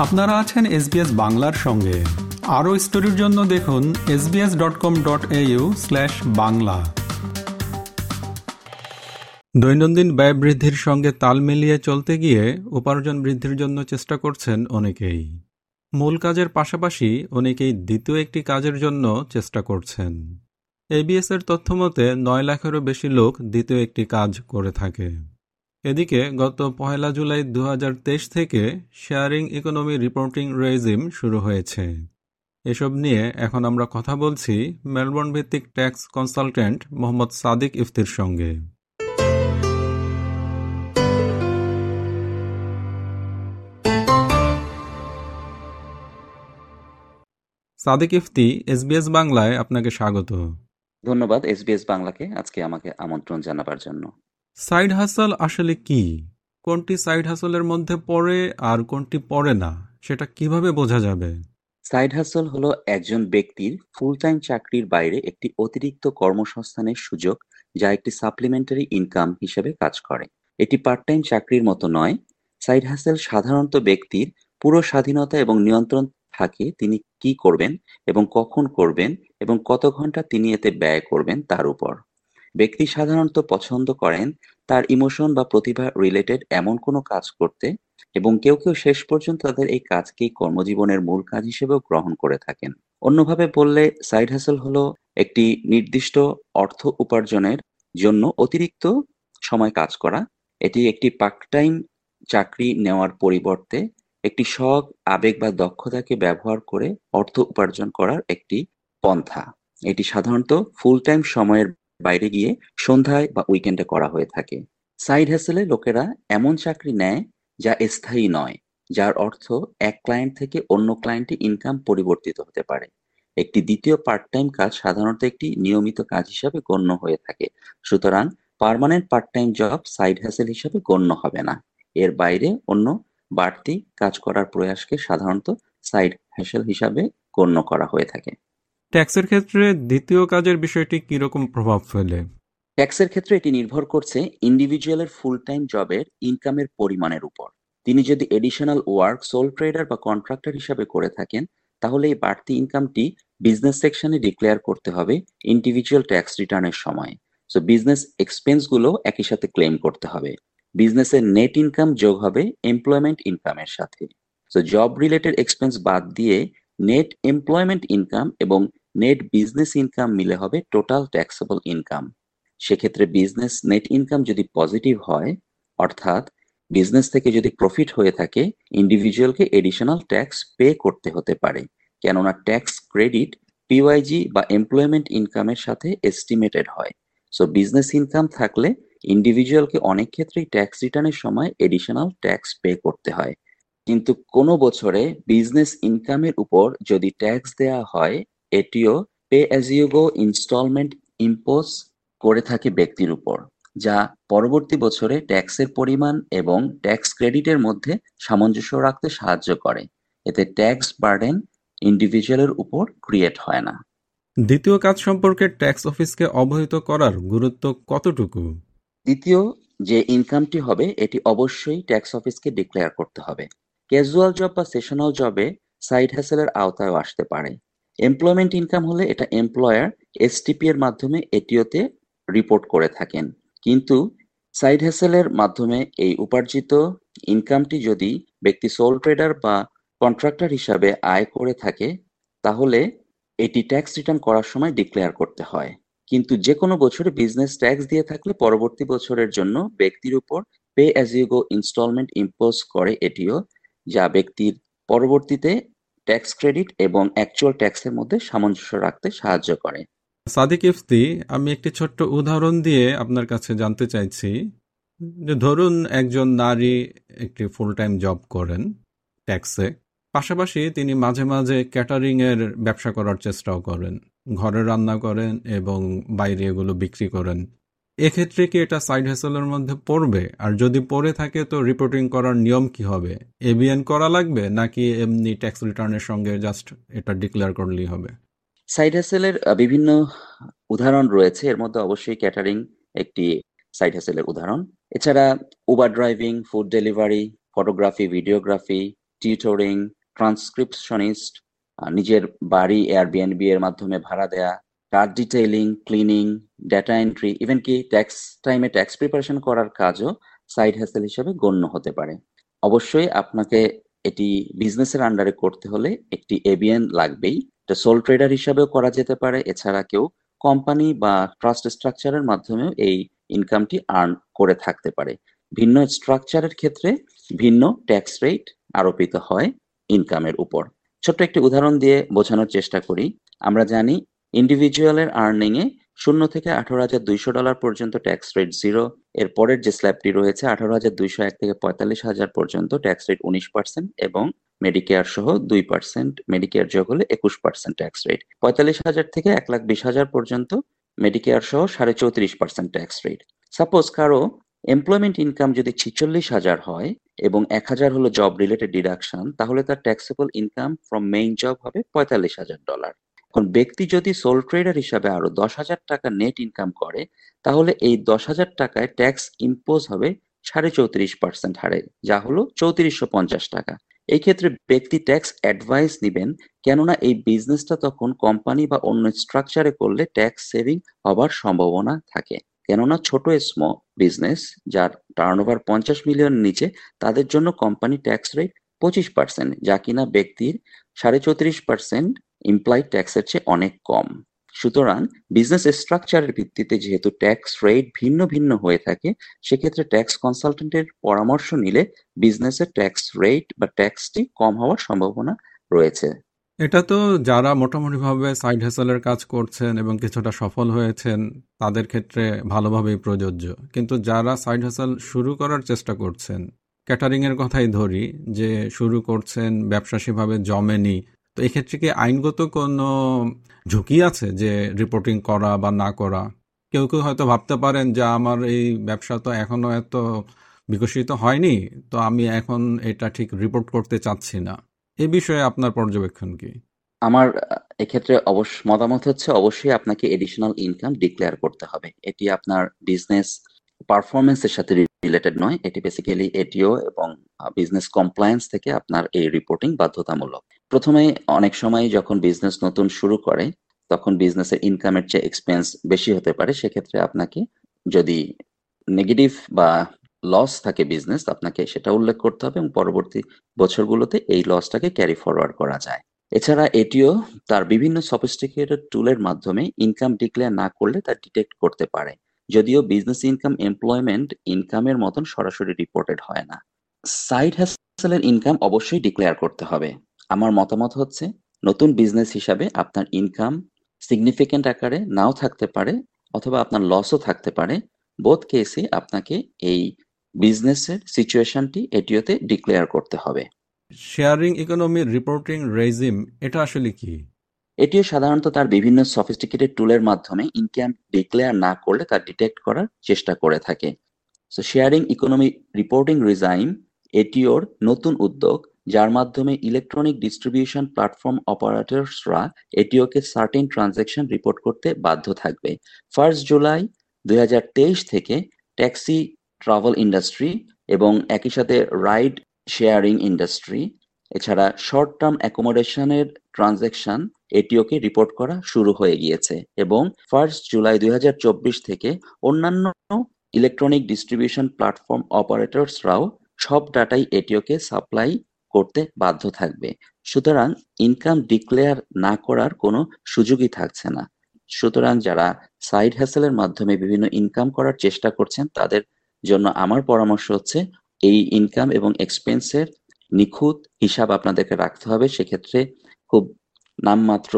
আপনারা আছেন এসবিএস বাংলার সঙ্গে। আরও স্টোরির জন্য দেখুন SBS dot com dot Bangla. দৈনন্দিন ব্যয় বৃদ্ধির সঙ্গে তাল মিলিয়ে চলতে গিয়ে উপার্জন বৃদ্ধির জন্য চেষ্টা করছেন অনেকেই। মূল কাজের পাশাপাশি অনেকেই দ্বিতীয় একটি কাজের জন্য চেষ্টা করছেন। এবিএস এর তথ্য মতে নয় লাখেরও বেশি লোক দ্বিতীয় একটি কাজ করে থাকে। এদিকে গত পহেলা জুলাই দু হাজার তেইশ থেকে শেয়ারিং ইকোনমি রিপোর্টিং রেজিম শুরু হয়েছে। এসব নিয়ে এখন আমরা কথা বলছি মেলবোর্ন ভিত্তিক ট্যাক্স কনসালটেন্ট মোহাম্মদ সাদিক ইফতির সঙ্গে। সাদিক ইফতি এসবিএস বাংলায় আপনাকে স্বাগত। ধন্যবাদ এসবিএস বাংলাকে আজকে আমাকে আমন্ত্রণ জানাবার জন্য। সাইড হাসল আসলে কি? কোনটি সাইড হাসলের মধ্যে পড়ে আর কোনটি পড়ে না? সেটা কীভাবে বোঝা যাবে? সাইড হাসল হলো একজন ব্যক্তির ফুল টাইম চাকরির বাইরে একটি অতিরিক্ত কর্মসংস্থানের সুযোগ যা একটি সাপ্লিমেন্টারি ইনকাম হিসেবে কাজ করে। এটি পার্ট টাইম চাকরির মতো নয়। সাইড হাসেল সাধারণত ব্যক্তির পুরো স্বাধীনতা এবং নিয়ন্ত্রণ থাকে তিনি কি করবেন এবং কখন করবেন এবং কত ঘণ্টা তিনি এতে ব্যয় করবেন তার উপর। ব্যক্তি সাধারণত পছন্দ করেন তার ইমোশন বা প্রতিভা রিলেটেড এমন কোনো কাজ করতে এবং কেউ কেউ শেষ পর্যন্ত তাদের এই কাজকেই কর্মজীবনের মূল কাজ হিসেবেও গ্রহণ করে থাকেন। অন্যভাবে বললে সাইড হাসেল হলো একটি নির্দিষ্ট অর্থ উপার্জনের জন্য অতিরিক্ত সময় কাজ করা। এটি একটি পার্ট টাইম চাকরি নেওয়ার পরিবর্তে একটি শখ, আবেগ বা দক্ষতাকে ব্যবহার করে অর্থ উপার্জন করার একটি পন্থা। এটি সাধারণত ফুল টাইম সময়ের বাইরে গিয়ে সন্ধ্যায় বা উইকেন্ডে করা হয়ে থাকে। সাইড হ্যাসেলে লোকেরা এমন চাকরি নেয় যা স্থায়ী নয়, যার অর্থ এক ক্লায়েন্ট থেকে অন্য ক্লায়েন্টে ইনকাম পরিবর্তিত হতে পারে। একটি দ্বিতীয় পার্ট টাইম কাজ সাধারণত একটি নিয়মিত কাজ হিসাবে গণ্য হয়ে থাকে। সুতরাং permanent part time job side hustle হিসাবে গণ্য হবে না। এর বাইরে অন্য বাড়তি কাজ করার প্রয়াসকে সাধারণত সাইড হ্যাসেল হিসাবে গণ্য করা হয়ে থাকে। ট্যাক্সের ক্ষেত্রে দ্বিতীয় কাজের বিষয়টি কীরকম প্রভাব ফেলে? ট্যাক্সের ক্ষেত্রে এটি নির্ভর করছে ইন্ডিভিজুয়ালের ফুল টাইম জবের ইনকামের পরিমাণের উপর। তিনি যদি এডিশনাল ওয়ার্ক সোল ট্রেডার বা কন্ট্রাক্টর হিসাবে করে থাকেন, তাহলে এই বাড়তি ইনকামটি বিজনেস সেকশনে ডিক্লেয়ার করতে হবে ইন্ডিভিজুয়াল ট্যাক্স রিটার্নের সময়। সো বিজনেস এক্সপেন্সগুলো একই সাথে ক্লেম করতে হবে। বিজনেসের নেট ইনকাম যোগ হবে এমপ্লয়মেন্ট ইনকামের সাথে। সো জব রিলেটেড এক্সপেন্স বাদ দিয়ে নেট এমপ্লয়মেন্ট ইনকাম এবং নেট বিজনেস ইনকাম মিলে হবে টোটাল ট্যাক্সেবল ইনকাম সেক্ষেত্রে বিজনেস নেট ইনকাম যদি পজিটিভ হয়, অর্থাৎ বিজনেস থেকে যদি প্রফিট হয়ে থাকে ইন্ডিভিজুয়ালকে এডিশনাল ট্যাক্স পে করতে হতে পারে। কেননা ট্যাক্স ক্রেডিট পিওয়াইজি বা এমপ্লয়মেন্ট ইনকামের সাথে এস্টিমেটেড হয়। সো বিজনেস ইনকাম থাকলে ইন্ডিভিজুয়ালকে অনেক ক্ষেত্রেই ট্যাক্স রিটার্নের সময় এডিশনাল ট্যাক্স পে করতে হয়। কিন্তু কোনো বছরে বিজনেস ইনকামের উপর যদি ট্যাক্স দেয়া হয় ATO pay as you go instalment impose করে থাকে ব্যক্তির উপর যা পরবর্তী বছরে ট্যাক্সের পরিমাণ এবং ট্যাক্স ক্রেডিটের মধ্যে সামঞ্জস্য রাখতে সাহায্য করে। এতে ট্যাক্স বার্ডেন ইন্ডিভিজুয়ালের উপর ক্রিয়েট হয় না। দ্বিতীয় কাজ সম্পর্কে ট্যাক্স অফিসকে অবহিত করার গুরুত্ব কতটুকু? দ্বিতীয় যে ইনকামটি হবে এটি অবশ্যই ট্যাক্স অফিসকে ডিক্লেয়ার করতে হবে। ক্যাজুয়াল জব বা সেশনাল জবে সাইড হ্যাসেলের আওতায় আসতে পারে। এমপ্লয়মেন্ট ইনকাম হলে এটা এমপ্লয়ার এসটিপি এর মাধ্যমে এটিওতে রিপোর্ট করে থাকেন। কিন্তু সাইড হ্যাসেলের মাধ্যমে এই উপার্জিত ইনকামটি যদি ব্যক্তি সোল ট্রেডার বা কন্ট্রাক্টর হিসাবে আয় করে থাকে, তাহলে এটি ট্যাক্স রিটার্ন করার সময় ডিক্লেয়ার করতে হয়। কিন্তু যে কোনো বছরে বিজনেস ট্যাক্স দিয়ে থাকলে পরবর্তী বছরের জন্য ব্যক্তির উপর pay as you go instalment impose করে এটিও যা ব্যক্তির পরবর্তীতে ট্যাক্স ক্রেডিট এবং অ্যাকচুয়াল ট্যাক্সের মধ্যে সামঞ্জস্য রাখতে সাহায্য করে। সাদিক ইফতি, আমি একটি ছোট্ট উদাহরণ দিয়ে আপনার কাছে জানতে চাইছি। যে ধরুন একজন নারী একটি ফুল টাইম জব করেন ট্যাক্সে পাশাপাশি তিনি মাঝে মাঝে ক্যাটারিং এর ব্যবসা করার চেষ্টাও করেন। ঘরে রান্না করেন এবং বাইরে এগুলো বিক্রি করেন। এক্ষেত্রে কি এটা সাইড হেসেলের মধ্যে পড়বে? আর যদি পড়ে থাকে, তো রিপোর্টিং করার নিয়ম কি হবে? এবিএন করা লাগবে, নাকি এমনি ট্যাক্স রিটার্নের সঙ্গে জাস্ট এটা ডিক্লেয়ার করলেই হবে? সাইড হ্যাসেলের বিভিন্ন উদাহরণ রয়েছে। এর মধ্যে অবশ্যই ক্যাটারিং একটি সাইড হ্যাসেলের উদাহরণ। এছাড়া Uber driving food delivery photography videography tutoring transcriptionist নিজের বাড়ি এয়ারবিএনবি এর মাধ্যমে ভাড়া দেয়া car detailing cleaning data entry even কি ট্যাক্স টাইমে ট্যাক্স প্রিপারেশন করার কাজও সাইড হ্যাসেল হিসেবে গণ্য হতে পারে। অবশ্যই আপনাকে এটি বিজনেসের আন্ডারে করতে হলে একটি এবিএন লাগবেই। এটা সোল ট্রেডার হিসাবেও করা যেতে পারে, এছাড়া কেউ কোম্পানি বা ট্রাস্ট স্ট্রাকচারের মাধ্যমেও এই ইনকামটি আর্ন করে থাকতে পারে। ভিন্ন স্ট্রাকচারের ক্ষেত্রে ভিন্ন ট্যাক্স রেট আরোপিত হয় ইনকামের উপর। ছোট্ট একটি উদাহরণ দিয়ে বোঝানোর চেষ্টা করি। আমরা জানি ইন্ডিভিজুয়ালের আর্নিং এ শূন্য থেকে আঠারো হাজার দুইশো ডলার পর্যন্ত ট্যাক্স রেট জিরো এর পরের যে স্ল্যাবটি রয়েছে আঠারো হাজার দুইশো এক থেকে পঁয়তাল্লিশ হাজার পর্যন্ত ট্যাক্স রেট উনিশ পার্সেন্ট এবং মেডিকেয়ার সহ দুই পার্সেন্ট মেডিকেয়ার যোগ হলে একুশ পার্সেন্ট ট্যাক্স রেট পঁয়তাল্লিশ হাজার থেকে এক লাখ বিশ হাজার পর্যন্ত মেডিকেয়ার সহ সাড়ে চৌত্রিশ পার্সেন্ট ট্যাক্স রেট সাপোজ কারও এমপ্লয়মেন্ট ইনকাম যদি ছিচল্লিশ হাজার হয় এবং এক হাজার হলো জব রিলেটেড ডিডাকশন তাহলে তার taxable income from main job হবে পঁয়তাল্লিশ হাজার ডলার এখন ব্যক্তি যদি সোল ট্রেডার হিসাবে আরও দশ হাজার টাকা নেট ইনকাম করে, তাহলে এই দশ হাজার টাকায় ট্যাক্স ইম্পোজ হবে সাড়ে চৌত্রিশ পার্সেন্ট হারে, যা হলো চৌত্রিশশো পঞ্চাশ টাকা। এই ক্ষেত্রে ব্যক্তি ট্যাক্স অ্যাডভাইস নিবেন, কেননা এই বিজনেসটা তখন কোম্পানি বা অন্য স্ট্রাকচারে করলে ট্যাক্স সেভিং হবার সম্ভাবনা থাকে। কেননা ছোট স্ম বিজনেস যার টার্নওভার পঞ্চাশ মিলিয়ন নিচে, তাদের জন্য কোম্পানি ট্যাক্স রেট পঁচিশ পার্সেন্ট যা কিনা ব্যক্তির সাড়ে চৌত্রিশ পার্সেন্ট ইমপ্লয়েড ট্যাক্সের চেয়ে অনেক কম। সুতরাং বিজনেস স্ট্রাকচারের ভিত্তিতে যেহেতু ট্যাক্স রেট ভিন্ন ভিন্ন হয়ে থাকে, সেক্ষেত্রে ট্যাক্স কনসালটেন্টের পরামর্শ নিলে বিজনেসের ট্যাক্স রেট বা ট্যাক্সটি কম হওয়ার সম্ভাবনা রয়েছে। এটা তো যারা মোটামুটিভাবে সাইড হ্যাসেলের কাজ করছেন এবং কিছুটা সফল হয়েছেন, তাদের ক্ষেত্রে ভালোভাবেই প্রযোজ্য। কিন্তু যারা সাইড হ্যাসেল শুরু করার চেষ্টা করছেন ক্যাটারিং এর কথাই ধরি যে শুরু করছেন ব্যবসা সেভাবে জমেনি তো এক্ষেত্রে কি আইনগত কোনো ঝুঁকি আছে যে রিপোর্টিং করা বা না করা? কেউ কেউ হয়তো ভাবতে পারেন যে আমার এই ব্যবসা তো এখনও এত বিকশিত হয়নি, তো আমি এখন এটা ঠিক রিপোর্ট করতে চাচ্ছি না। এ বিষয়ে আপনার পর্যবেক্ষণ কি? আমার এক্ষেত্রে অবশ্য মতামত হচ্ছে অবশ্যই আপনাকে এডিশনাল ইনকাম ডিক্লেয়ার করতে হবে। এটি আপনার বিজনেস পারফরমেন্সের সাথে রিলেটেড নয়। এটি বেসিক্যালি এটিও এবং বিজনেস কমপ্লায়েন্স থেকে আপনার এই রিপোর্টিং বাধ্যতামূলক। প্রথমে অনেক সময় যখন বিজনেস নতুন শুরু করে, তখন বিজনেসের ইনকামের চেয়ে এক্সপেন্স বেশি হতে পারে। সেক্ষেত্রে আপনাকে যদি নেগেটিভ বা লস থাকে বিজনেস আপনাকে সেটা উল্লেখ করতে হবে এবং পরবর্তী বছরগুলোতে এই লসটাকে ক্যারি ফরওয়ার্ড করা যায়। এছাড়া এটিও তার বিভিন্ন সফিস্টিকেটেড টুলের মাধ্যমে ইনকাম ডিক্লেয়ার না করলে তা ডিটেক্ট করতে পারে। যদিও বিজনেস ইনকাম এমপ্লয়মেন্ট ইনকামের মতন সরাসরি রিপোর্টেড হয় না। সাইড হ্যাসেলের ইনকাম অবশ্যই ডিক্লেয়ার করতে হবে। আমার মতামত হচ্ছে নতুন বিজনেস হিসাবে আপনার ইনকাম সিগনিফিকেন্ট আকারে নাও থাকতে পারে অথবা আপনার লসও থাকতে পারে। বোধ কেসে আপনাকে এই বিজনেসের সিচুয়েশনটি এটিওতে ডিক্লেয়ার করতে হবে। শেয়ারিং ইকোনমির রিপোর্টিং রেজিম এটা আসলে কি? এটিও সাধারণত তার বিভিন্ন সফিস্টিকেটেড টুলের মাধ্যমে ইনকাম ডিক্লেয়ার না করলে তা ডিটেক্ট করার চেষ্টা করে থাকে। So sharing economy reporting regime এটিওর নতুন উদ্যোগ যার মাধ্যমে ইলেকট্রনিক ডিস্ট্রিবিউশন প্ল্যাটফর্ম অপারেটরসরা এটিওকে সার্টেন ট্রানজ্যাকশন রিপোর্ট করতে বাধ্য থাকবে। ফার্স্ট জুলাই দু হাজার তেইশ থেকে ট্যাক্সি ট্রাভেল ইন্ডাস্ট্রি এবং একই সাথে রাইড শেয়ারিং ইন্ডাস্ট্রি এছাড়া শর্ট টার্ম অ্যাকোমোডেশনের ট্রানজ্যাকশন এটিওকে রিপোর্ট করা শুরু হয়ে গিয়েছে এবং ফার্স্ট জুলাই দুই হাজার চব্বিশ থেকে অন্যান্য ইলেকট্রনিক ডিস্ট্রিবিউশন প্ল্যাটফর্ম অপারেটরসরাও সব ডাটাই এটিওকে সাপ্লাই করতে বাধ্য থাকবে। সুতরাং ইনকাম ডিক্লেয়ার না করার কোনো সুযোগই থাকছে না। সুতরাং যারা সাইড হ্যাসেলের মাধ্যমে বিভিন্ন ইনকাম করার চেষ্টা করছেন, তাদের জন্য আমার পরামর্শ হচ্ছে, এই ইনকাম এবং এক্সপেন্সের নিখুঁত হিসাব আপনাদেরকে রাখতে হবে। সেক্ষেত্রে খুব নামমাত্র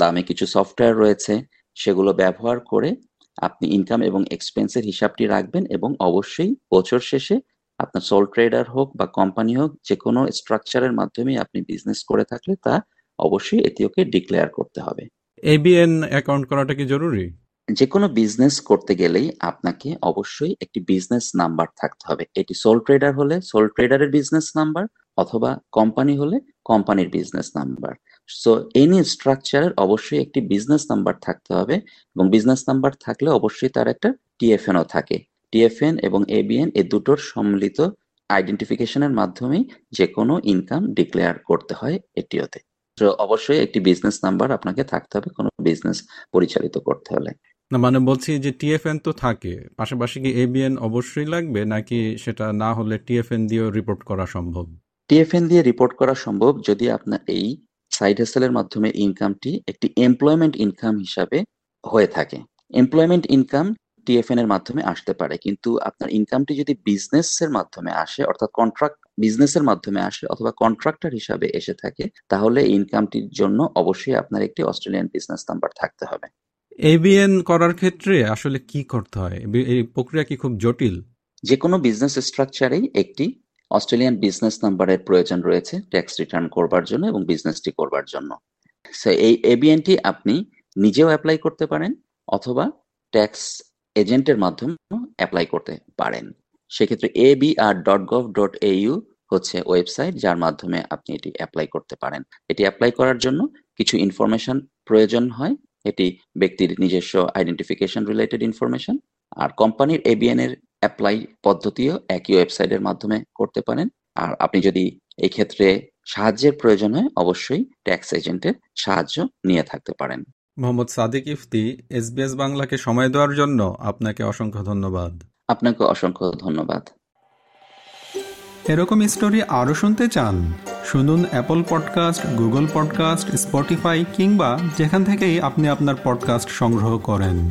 দামে কিছু সফটওয়্যার রয়েছে, সেগুলো ব্যবহার করে আপনি ইনকাম এবং এক্সপেন্সের হিসাবটি রাখবেন এবং অবশ্যই বছর শেষে আপনার সোল ট্রেডার হোক বা কোম্পানি হোক যে কোনো স্ট্রাকচারের মাধ্যমে আপনি বিজনেস করে থাকলে তা অবশ্যই এটিওকে ডিক্লেয়ার করতে হবে। এবিএন অ্যাকাউন্ট করাটা কি জরুরি? যে কোনো বিজনেস করতে গেলেই আপনাকে অবশ্যই একটি বিজনেস নাম্বার থাকতে হবে। এটি সোল ট্রেডার হলে সোল ট্রেডারের বিজনেস নাম্বার অথবা কোম্পানি হলে কোম্পানির বিজনেস নাম্বার সো এনি স্ট্রাকচারের অবশ্যই একটি বিজনেস নাম্বার থাকতে হবে এবং বিজনেস নাম্বার থাকলে অবশ্যই তার একটা টিএফএনও থাকে। টিএফএন এবং এবিএন এই দুটোর সম্মিলিত আইডেন্টিফিকেশনের মাধ্যমেই যে কোনো ইনকাম ডিক্লেয়ার করতে হয় এটিওতে। তো অবশ্যই একটি বিজনেস নাম্বার আপনাকে থাকতে হবে কোনো বিজনেস পরিচালিত করতে হলে। না মানে বলছি যে টিএফএন তো থাকে পাশাপাশি কি এবিএন অবশ্যই লাগবে নাকি সেটা না হলে টিএফএন দিয়েও রিপোর্ট করা সম্ভব? টিএফএন দিয়ে রিপোর্ট করা সম্ভব যদি আপনার এই সাইড হাসেলের মাধ্যমে ইনকামটি একটি এমপ্লয়মেন্ট ইনকাম হিসাবে হয়ে থাকে। এমপ্লয়মেন্ট ইনকাম টিএফএন এর মাধ্যমে আসতে পারে। কিন্তু আপনার ইনকামটি যদি বিজনেসের মাধ্যমে আসে অর্থাৎ কন্ট্রাক্ট বিজনেসের মাধ্যমে আসে অথবা কন্ট্রাক্টর হিসাবে এসে থাকে তাহলে ইনকামটির জন্য অবশ্যই আপনার একটি অস্ট্রেলিয়ান বিজনেস নাম্বার থাকতে হবে। এবিএন করার ক্ষেত্রে আসলে কি করতে হয়? এই প্রক্রিয়া কি খুব জটিল? যে কোনো বিজনেস স্ট্রাকচারেই একটি অস্ট্রেলিয়ান বিজনেস নাম্বারের প্রয়োজন রয়েছে ট্যাক্স রিটার্ন করবার জন্য এবং বিজনেসটি করবার জন্য। এই এবিএনটি আপনি নিজেও অ্যাপ্লাই করতে পারেন অথবা ট্যাক্স এজেন্টের মাধ্যমে অ্যাপ্লাই করতে পারেন। সেক্ষেত্রে A B R dot gov dot AU হচ্ছে ওয়েবসাইট যার মাধ্যমে আপনি এটি অ্যাপ্লাই করতে পারেন। এটি অ্যাপ্লাই করার জন্য কিছু ইনফরমেশন প্রয়োজন হয়। এটি ব্যক্তির নিজস্ব আইডেন্টিফিকেশন রিলেটেড ইনফরমেশন আর কোম্পানির এবিএন এর অ্যাপ্লাই পদ্ধতিও একই ওয়েবসাইটের মাধ্যমে করতে পারেন। আর আপনি যদি এই ক্ষেত্রে সাহায্যের প্রয়োজন হয়, অবশ্যই ট্যাক্স এজেন্টের সাহায্য নিয়ে থাকতে পারেন। মোহাম্মদ সাদিক ইফতি এসবিএস বাংলাকে সময় দেওয়ার জন্য আপনাকে অসংখ্য ধন্যবাদ। আপনাকে অসংখ্য ধন্যবাদ। এরকম স্টোরি আরও শুনতে চান শুনুন Apple podcast Google podcast Spotify কিংবা যেখান থেকেই আপনি আপনার পডকাস্ট সংগ্রহ করেন।